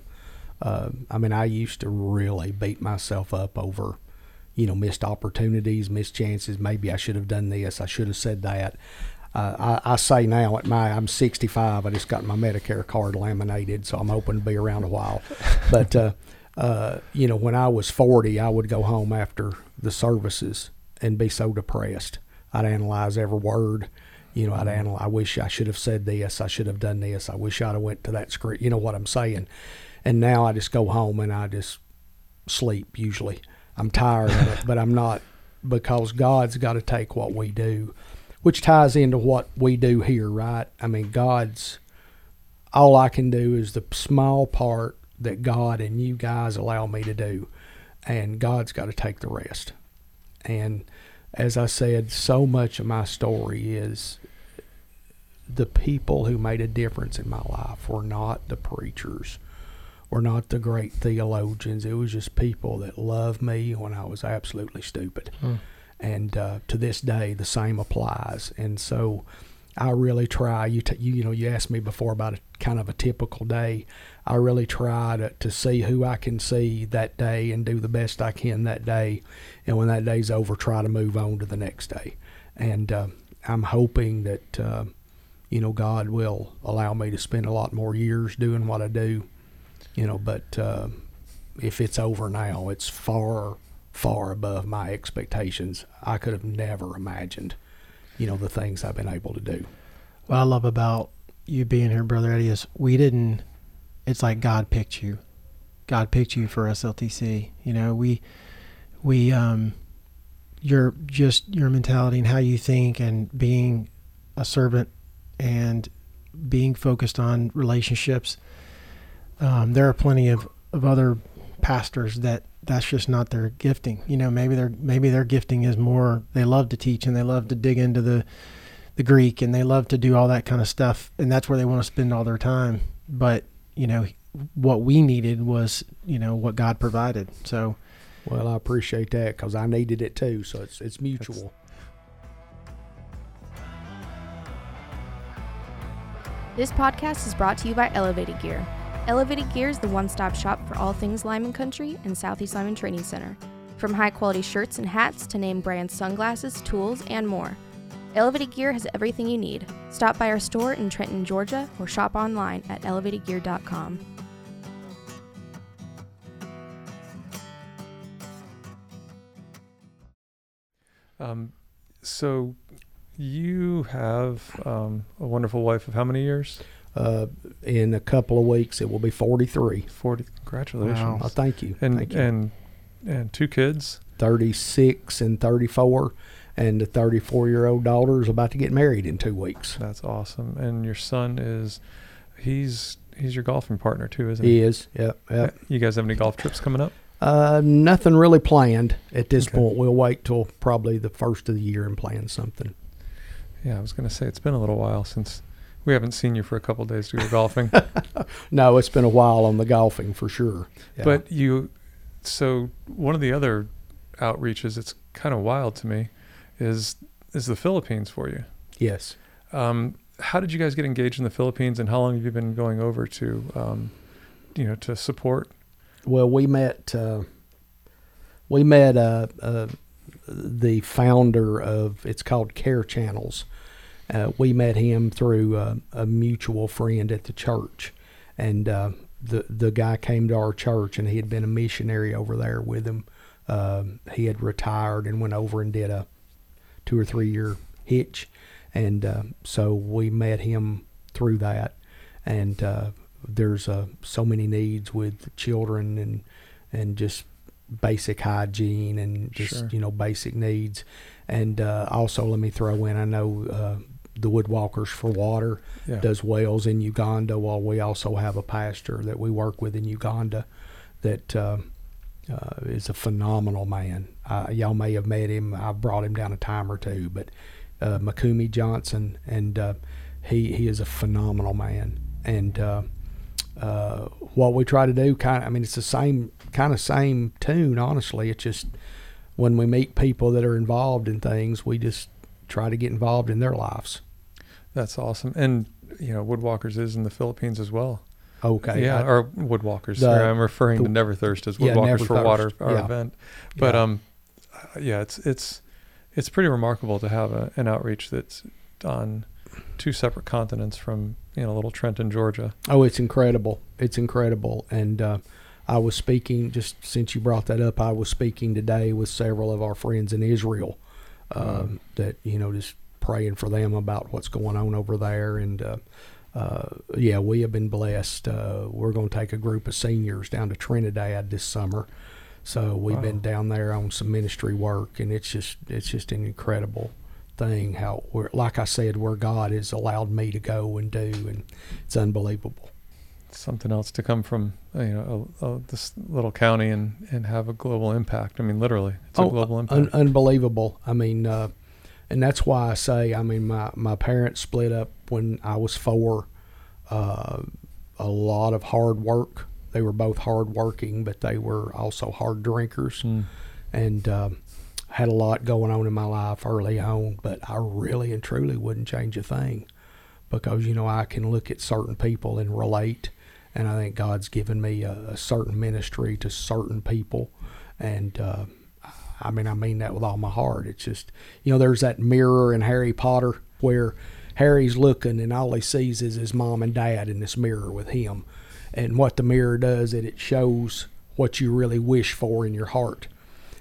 uh, I mean, I used to really beat myself up over, you know, missed opportunities, missed chances. Maybe I should have done this. I should have said that. Uh, I, I say now at my I'm 65. I just got my Medicare card laminated, so I'm hoping to be around a while. [LAUGHS] But uh, uh, you know, when I was 40, I would go home after the services and be so depressed. I'd analyze every word. You know, I'd mm-hmm. analyze. I wish I should have said this. I should have done this. I wish I'd have went to that script. You know what I'm saying? And now I just go home and I just sleep. Usually, I'm tired of it, [LAUGHS] but I'm not because God's got to take what we do, which ties into what we do here, right? I mean, God's all I can do is the small part that God and you guys allow me to do, and God's got to take the rest. And as I said, so much of my story is the people who made a difference in my life were not the preachers, were not the great theologians. It was just people that loved me when I was absolutely stupid. Hmm. And uh, to this day, the same applies. And so I really try. You, t- you, you know, you asked me before about a kind of a typical day. I really try to, to see who I can see that day and do the best I can that day. And when that day's over, try to move on to the next day. And uh, I'm hoping that, uh, you know, God will allow me to spend a lot more years doing what I do. You know, but uh, if it's over now, it's far, far above my expectations. I could have never imagined, you know, the things I've been able to do. What I love about you being here, Brother Eddie, is we didn't, it's like God picked you. God picked you for SLTC. You know, we, we, um, your, just your mentality and how you think and being a servant and being focused on relationships. Um, there are plenty of, of other pastors that that's just not their gifting. You know, maybe their maybe their gifting is more they love to teach and they love to dig into the the Greek and they love to do all that kind of stuff and that's where they want to spend all their time. But, you know, what we needed was, you know, what God provided. So, Well, I appreciate that because I needed it too. So it's it's mutual. This podcast is brought to you by Elevated Gear. Elevated Gear is the one stop shop for all things Lineman Country and Southeast Lineman Training Center. From high quality shirts and hats to name brand sunglasses, tools, and more. Elevated Gear has everything you need. Stop by our store in Trenton, Georgia, or shop online at elevatedgear.com. Um, so you have um, a wonderful wife of how many years? Uh, in a couple of weeks, it will be 43. Forty. Congratulations. Wow. Oh, thank you. And thank you. and and two kids. 36 and 34. And the 34 year old daughter is about to get married in two weeks. That's awesome. And your son is, he's he's your golfing partner too, isn't He he? is. Yep. Yep. You guys have any golf trips coming up? Uh, nothing really planned at this Okay. point. We'll wait till probably the first of the year and plan something. Yeah, I was gonna say it's been a little while since we haven't seen you for a couple of days to go golfing. [LAUGHS] No, it's been a while on the golfing for sure. Yeah. But you, so one of the other outreaches, it's kind of wild to me, is is the Philippines for you. yes. Um, how did you guys get engaged in the Philippines, and how long have you been going over to, um, you know, to support? Well, we met. Uh, we met uh, uh, the founder of it's called Care Channels. Uh, we met him through uh, a mutual friend at the church, and uh, the the guy came to our church, and he had been a missionary over there with him. Um, he had retired and went over and did a two or three year hitch, and uh, so we met him through that. And uh, there's so many needs with children and and just basic hygiene and just Sure. you know basic needs. And uh, also, let me throw in, I know uh, the Woodwalkers for Water Yeah. does wells in Uganda. While we also have a pastor that we work with in Uganda that uh, uh, is a phenomenal man. Uh, y'all may have met him. I've brought him down a time or two, but uh, Makumi Johnson, and uh, he he is a phenomenal man. And uh, what we try to do, kind of, I mean, it's the same kind of same tune. Honestly, it's just when we meet people that are involved in things, we just try to get involved in their lives. That's awesome. And you know, Woodwalkers is in the Philippines as well. Okay. yeah, I- or Woodwalkers. The- Sorry, I'm referring the- to Never Thirst as Yeah, Woodwalkers Never for Water, our Yeah. event. But yeah. um, uh, yeah, it's it's it's pretty remarkable to have a, an outreach that's on two separate continents from you know little Trenton, Georgia. Oh, it's incredible. It's incredible. And uh, I was speaking, just since you brought that up, I was speaking today with several of our friends in Israel um, that, you know, just praying for them about what's going on over there. And uh, uh, yeah, we have been blessed. Uh, we're going to take a group of seniors down to Trinidad this summer. So we've been down there on some ministry work, and it's just it's just an incredible thing how we're like I said, where God has allowed me to go and do, and it's unbelievable. Something else to come from uh, you know a, a, this little county and and have a global impact. I mean, literally, it's a Oh, global Un- impact. unbelievable. I mean, uh, and that's why I say, I mean, my, my parents split up when I was four. Uh, a lot of hard work. They were both hard working, but they were also hard drinkers Mm. and um, had a lot going on in my life early on. But I really and truly wouldn't change a thing because, you know, I can look at certain people and relate. And I think God's given me a, a certain ministry to certain people. And, uh, I mean, I mean that with all my heart. It's just, you know, there's that mirror in Harry Potter where Harry's looking and all he sees is his mom and dad in this mirror with him. And what the mirror does is it shows what you really wish for in your heart.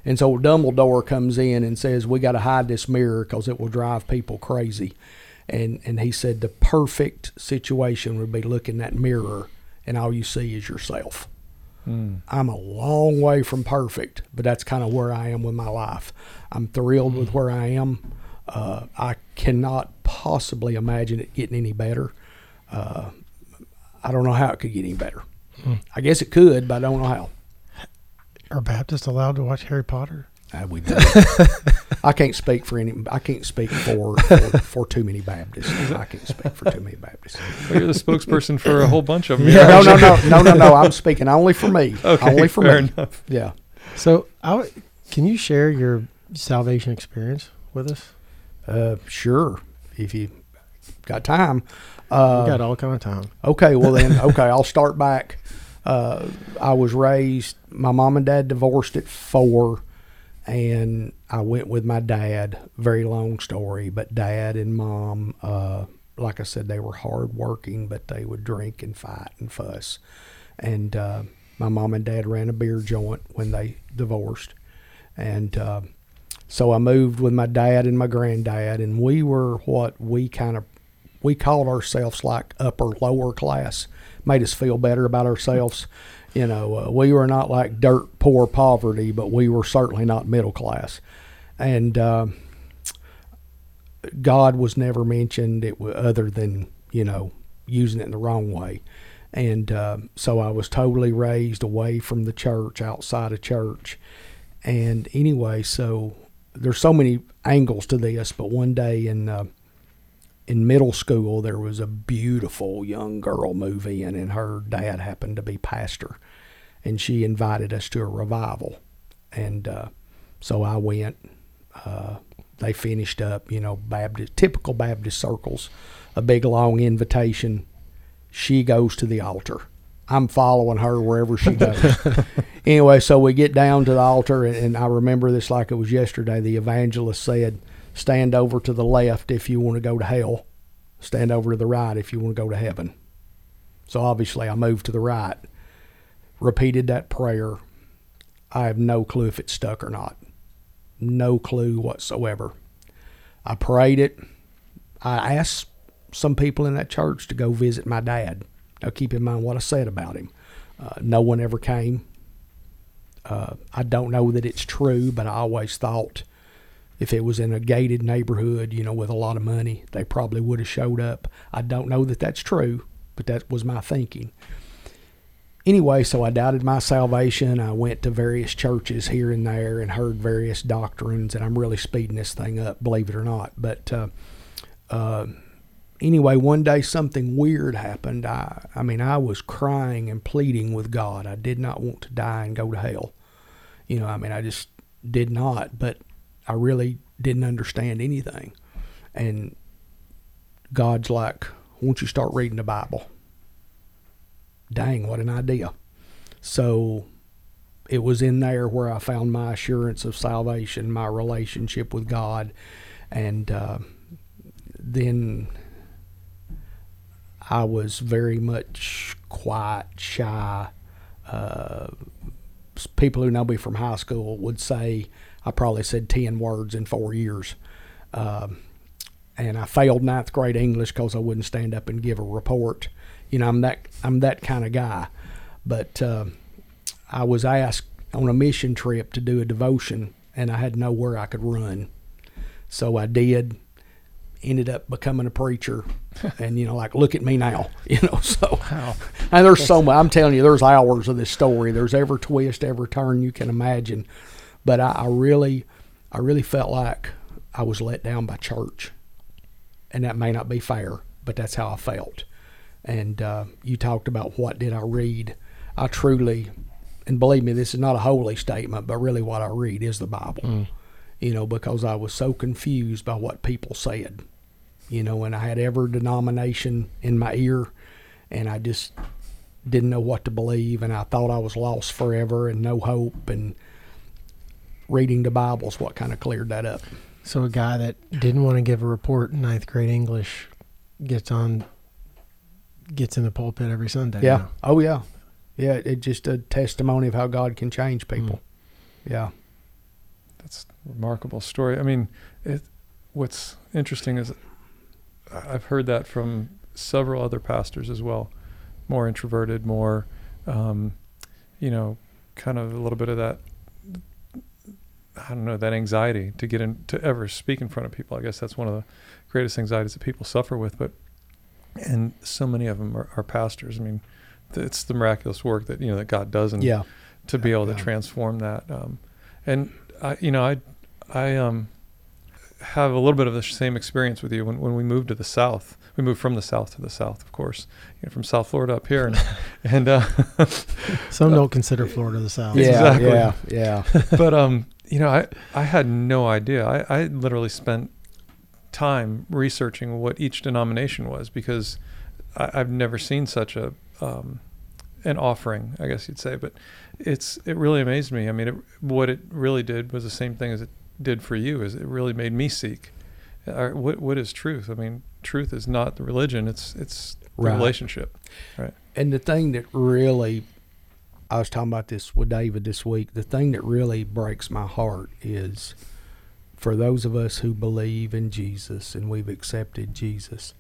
And so Dumbledore comes in and says, "We got to hide this mirror because it will drive people crazy." And and he said the perfect situation would be looking in that mirror and all you see is yourself. Mm. I'm a long way from perfect, but that's kind of where I am with my life. I'm thrilled with where I am. Uh, I cannot possibly imagine it getting any better. Uh, I don't know how it could get any better. I guess it could, but I don't know how. Are Baptists allowed to watch Harry Potter? Uh, we do. [LAUGHS] I can't speak for any. I can't speak for for, for too many Baptists. I can't speak for too many Baptists. Well, you're the spokesperson for a whole bunch of them. No, no, no, no, no, no. I'm speaking only for me. [LAUGHS] Okay, only for fair me. enough. Yeah. So, I w- can you share your salvation experience with us? Uh, sure. If you got time. Uh, we got all kind of time. Okay, well then, [LAUGHS] okay, I'll start back. Uh, I was raised. My mom and dad divorced at four, and I went with my dad. Very long story, but dad and mom, uh, like I said, they were hard working, but they would drink and fight and fuss. And uh, my mom and dad ran a beer joint when they divorced, and uh, so I moved with my dad and my granddad, and we were what we kind of we called ourselves like upper lower class made us feel better about ourselves you know uh, we were not like dirt poor poverty but we were certainly not middle class. And uh, god was never mentioned it w- other than you know using it in the wrong way. And uh, so i was totally raised away from the church outside of church. And anyway so there's so many angles to this but one day in uh, in middle school there was a beautiful young girl movie in and her dad happened to be pastor. And she invited us to a revival. And uh, so i went uh, they finished up you know baptist typical baptist circles a big long invitation. She goes to the altar. I'm following her wherever she goes. [LAUGHS] Anyway so we get down to the altar and, and i remember this like it was yesterday. The evangelist said stand over to the left if you want to go to hell, stand over to the right if you want to go to heaven. So obviously, I moved to the right, repeated that prayer. I have no clue if it stuck or not. No clue whatsoever. I prayed it. I asked some people in that church to go visit my dad. Now, keep in mind what I said about him. Uh, no one ever came. Uh, I don't know that it's true, but I always thought if it was in a gated neighborhood, you know, with a lot of money, they probably would have showed up. I don't know that that's true, but that was my thinking. Anyway, so I doubted my salvation. I went to various churches here and there and heard various doctrines, and I'm really speeding this thing up, believe it or not. But uh, uh, anyway, one day something weird happened. I, I mean, I was crying and pleading with God. I did not want to die and go to hell. You know, I mean, I just did not. But I really didn't understand anything. And God's like, won't you start reading the Bible? Dang, what an idea. So it was in there where I found my assurance of salvation, my relationship with God. And uh, then I was very much quiet, shy. Uh, people who know me from high school would say I probably said 10 words in four years. Um, and I failed ninth grade English because I wouldn't stand up and give a report. You know, I'm that I'm that kind of guy. But uh, I was asked on a mission trip to do a devotion, and I had nowhere I could run. So I did. Ended up becoming a preacher, [LAUGHS] and you know, like look at me now. [LAUGHS] You know, so Wow. and there's so much. I'm telling you, there's hours of this story. There's every twist, every turn you can imagine. But I, I really, I really felt like I was let down by church, and that may not be fair, but that's how I felt. And uh, you talked about what did I read? I truly, and believe me, this is not a holy statement, but really what I read is the Bible. You know, because I was so confused by what people said. You know, and I had every denomination in my ear, and I just didn't know what to believe, and I thought I was lost forever and no hope. And reading the Bible is what kind of cleared that up. So a guy that didn't want to give a report in ninth grade English gets on, gets in the pulpit every Sunday. Yeah. now. Oh yeah. Yeah. It's just a testimony of how God can change people. Yeah. That's a remarkable story. I mean, it, what's interesting is I- I've heard that from several other pastors as well, more introverted, more, um, you know, kind of a little bit of that. I don't know that anxiety to get in to ever speak in front of people. I guess that's one of the greatest anxieties that people suffer with. But and so many of them are, are pastors. I mean, it's the miraculous work that you know that God does in Yeah. to be able to transform that. Um, and I, you know, I, I um, have a little bit of the same experience with you when, when we moved to the South. We moved from the South to the South, of course, you know, from South Florida up here, and, and uh, Some [LAUGHS] don't consider Florida the South. Yeah, Exactly. yeah, yeah. [LAUGHS] but um, you know, I I had no idea. I, I literally spent time researching what each denomination was because I, I've never seen such a um, an offering, I guess you'd say. But it's it really amazed me. I mean, it, what it really did was the same thing as it did for you. Is it really made me seek. Uh, what what is truth? I mean, truth is not the religion. It's it's the Right. relationship. And the thing that really, I was talking about this with David this week. The thing that really breaks my heart is for those of us who believe in Jesus and we've accepted Jesus,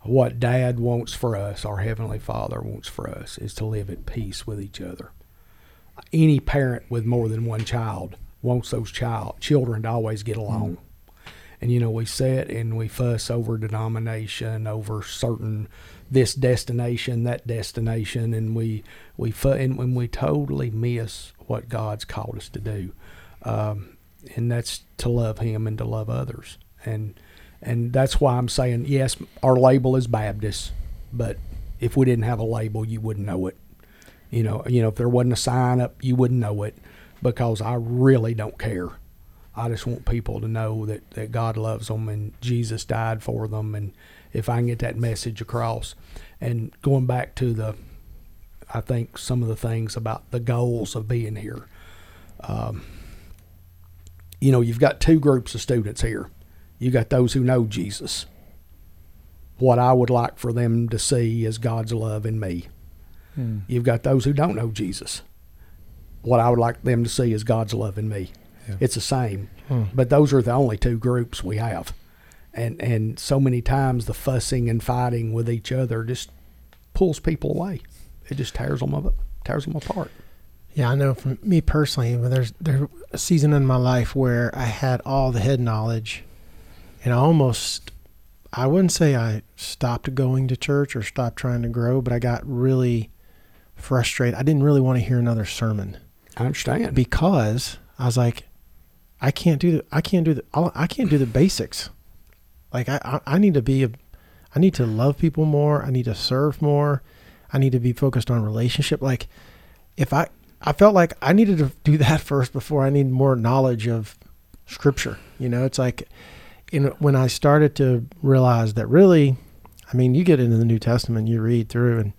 what Dad wants for us, our Heavenly Father wants for us, is to live at peace with each other. Any parent with more than one child wants those child children to always get along. Mm-hmm. And you know, we sit and we fuss over denomination, over certain this destination, that destination, and we we and when we totally miss what God's called us to do, um, and that's to love Him and to love others, and and that's why I'm saying yes, our label is Baptist, but if we didn't have a label, you wouldn't know it. You know, you know, if there wasn't a sign up, you wouldn't know it, because I really don't care. I just want people to know that, that God loves them and Jesus died for them. And if I can get that message across, and going back to the, I think some of the things about the goals of being here. Um, you know, you've got two groups of students here. You got those who know Jesus. What I would like for them to see is God's love in me. Hmm. You've got those who don't know Jesus. What I would like them to see is God's love in me. Yeah. It's the same, Hmm. but those are the only two groups we have, and and so many times the fussing and fighting with each other just pulls people away. It just tears them up, tears them apart. Yeah, I know from me personally, there's there a season in my life where I had all the head knowledge, and I almost, I wouldn't say I stopped going to church or stopped trying to grow, but I got really frustrated. I didn't really want to hear another sermon I understand. because I was like, I can't do the, I can't do the, I can't do the basics. Like I, I, need to be a, I need to love people more. I need to serve more. I need to be focused on relationship. Like if I, I felt like I needed to do [LAUGHS] that first before I need more knowledge of scripture. You know, it's like, know, when I started to realize that really, I mean, you get into the New Testament, you read through and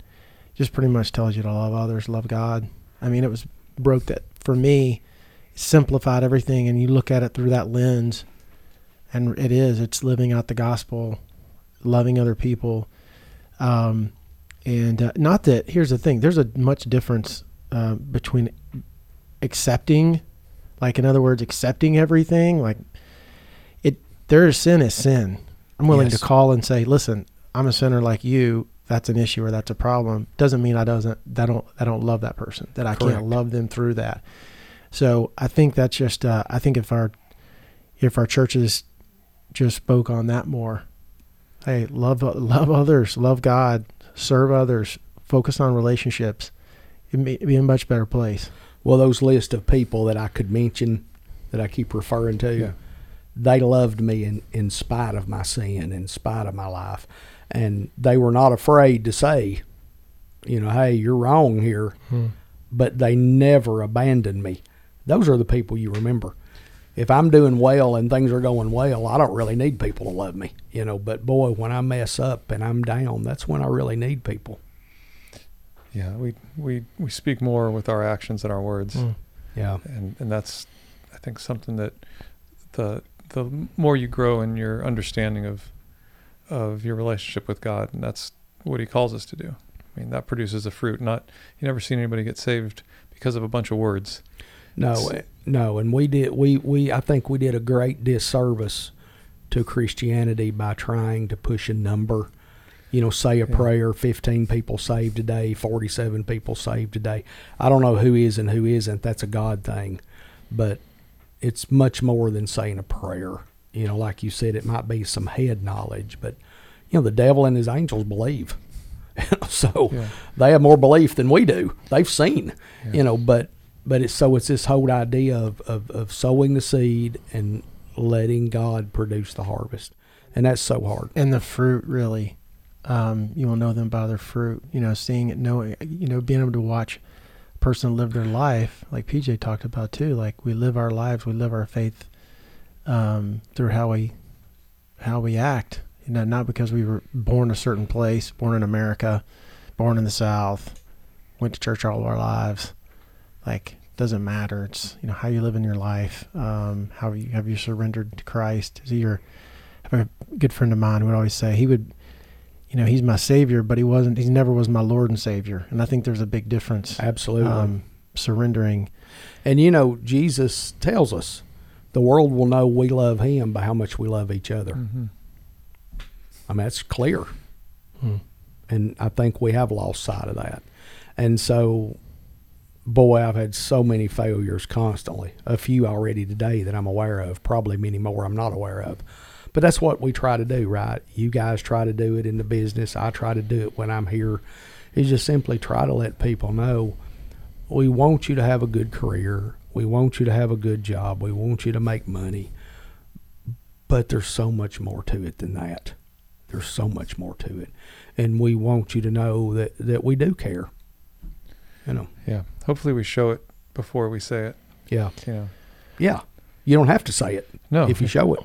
just pretty much tells you to love others, love God. I mean, it was broke that for me, simplified everything and you look at it through that lens and it is, it's living out the gospel, loving other people. Um, and uh, not that, here's the thing, there's a much difference uh, between accepting, like in other words, accepting everything. Like it, there is sin is sin. I'm willing Yes. to call and say, listen, I'm a sinner like you. That's an issue or that's a problem. Doesn't mean I doesn't that don't I don't love that person. That I Correct. can't love them through that. So I think that's just uh, I think if our if our churches just spoke on that more, hey, love love others, love God, serve others, focus on relationships, it'd be, a much better place. Well, those list of people that I could mention that I keep referring to, Yeah. they loved me in, in spite of my sin, in spite of my life. And they were not afraid to say, you know, hey, you're wrong here, hmm. but they never abandoned me. Those are the people you remember. If I'm doing well and things are going well, I don't really need people to love me, you know. But boy, when I mess up and I'm down, that's when I really need people. Yeah, we, we, we speak more with our actions than our words. Mm. Yeah. and and that's I think something that the the more you grow in your understanding of of your relationship with God, and that's what He calls us to do. I mean, that produces a fruit. Not you never seen anybody get saved because of a bunch of words. No, no, and we did we we I think we did a great disservice to Christianity by trying to push a number. You know, say a Yeah. prayer, fifteen people saved today, forty-seven people saved today. I don't know who is and who isn't. That's a God thing, but it's much more than saying a prayer. You know, like you said, it might be some head knowledge, but you know, the devil and his angels believe. [LAUGHS] so Yeah. they have more belief than we do. They've seen, Yeah. you know, but but it's so it's this whole idea of, of, of sowing the seed and letting God produce the harvest. And that's so hard. And the fruit really, um, you will know them by their fruit. You know, seeing it, knowing, you know, being able to watch a person live their life, like PJ talked about too. Like we live our lives, we live our faith um, through how we how we act. You know, not because we were born a certain place, born in America, born in the South, went to church all of our lives. Like doesn't matter. It's you know how you live in your life. Um, how you have you surrendered to Christ? Is he your a good friend of mine would always say he would you know he's my savior but he wasn't he never was my lord and savior and i think there's a big difference Absolutely. um, surrendering and you know, Jesus tells us the world will know we love him by how much we love each other. hmm I mean, that's clear. Hmm. And I think we have lost sight of that. And so, boy, I've had so many failures constantly. A few already today that I'm aware of, probably many more I'm not aware of. But that's what we try to do, right? You guys try to do it in the business. I try to do it when I'm here. Is just simply try to let people know we want you to have a good career. We want you to have a good job. We want you to make money. But there's so much more to it than that. There's so much more to it. And we want you to know that, that we do care. You know, Yeah. Hopefully we show it before we say it. yeah. You know. Yeah. You don't have to say it No. if you show it.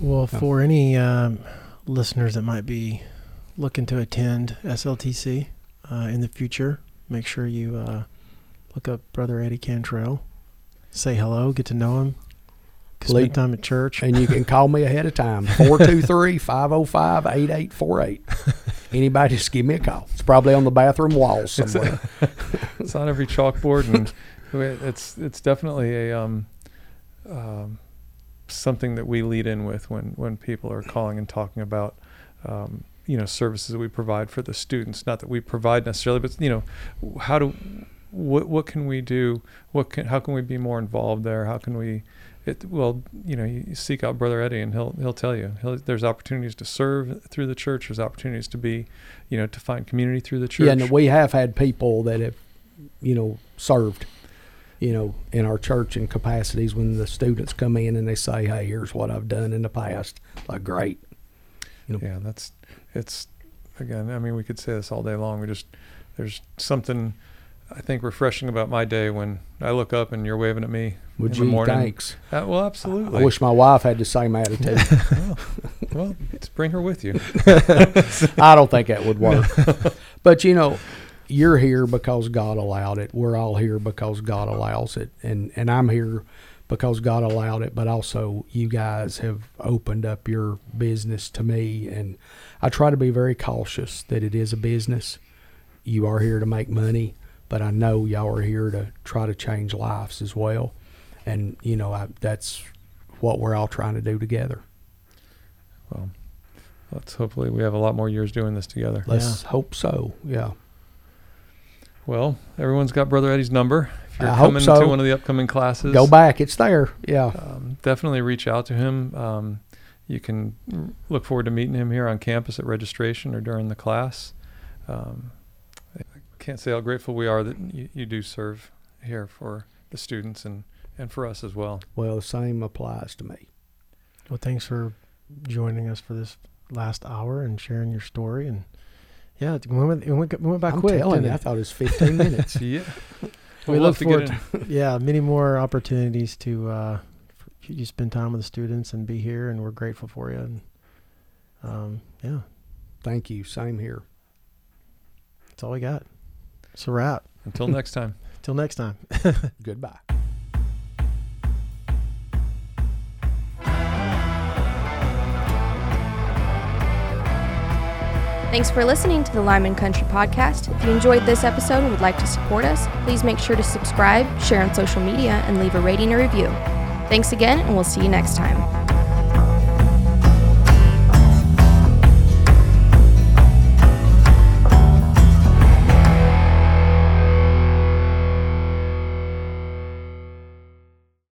well Yeah. for any um, listeners that might be looking to attend sltc uh, in the future make sure you uh, look up brother eddie cantrell say hello get to know him spend Lead- time at church And you can call me ahead of time [LAUGHS] 423 505 8848. Anybody just give me a call. It's probably on the bathroom wall somewhere. [LAUGHS] it's on every chalkboard and [LAUGHS] it's it's definitely a um, um, something that we lead in with when when people are calling and talking about um, you know services that we provide for the students not that we provide necessarily but you know how do what what can we do what can how can we be more involved there how can we it, well, you know, you seek out Brother Eddie, and he'll he'll tell you. He'll, there's opportunities to serve through the church. There's opportunities to be, you know, to find community through the church. Yeah, and we have had people that have, you know, served, you know, in our church in capacities when the students come in and they say, "Hey, here's what I've done in the past." Like, great. yeah, that's it's again. I mean, we could say this all day long. We just there's something I think refreshing about my day when I look up and you're waving at me Would in the morning. Thanks. Uh, well, absolutely. I wish my wife had the same attitude. [LAUGHS] well, well, bring her with you. [LAUGHS] I don't think that would work. [LAUGHS] but you know, you're here because God allowed it. We're all here because God allows it, and and I'm here because God allowed it. But also, you guys have opened up your business to me, and I try to be very cautious that it is a business. You are here to make money, but I know y'all are here to try to change lives as well, and you know I, that's what we're all trying to do together. Well, let's hopefully we have a lot more years doing this together. Let's hope so. Yeah. Well, everyone's got Brother Eddie's number. If you're I hope coming so. to one of the upcoming classes, Go back. It's there. Yeah. um, definitely reach out to him. Um, you can look forward to meeting him here on campus at registration or during the class. Um, I can't say how grateful we are that you, you do serve here for the students and, and for us as well. Well, the same applies to me. Well, thanks for joining us for this last hour and sharing your story. And yeah, it went, it went, it went by I'm quick. telling didn't you, I thought it was 15 minutes. [LAUGHS] Yeah. We We'll look have to get forward yeah, many more opportunities to uh, you to spend time with the students and be here, and we're grateful for you. And um, yeah, Thank you. Same here. that's all we got. It's a wrap. Until [LAUGHS] next time. Till next time. [LAUGHS] Goodbye. Thanks for listening to the Lineman Country Podcast. If you enjoyed this episode and would like to support us, please make sure to subscribe, share on social media, and leave a rating or review. Thanks again, and we'll see you next time.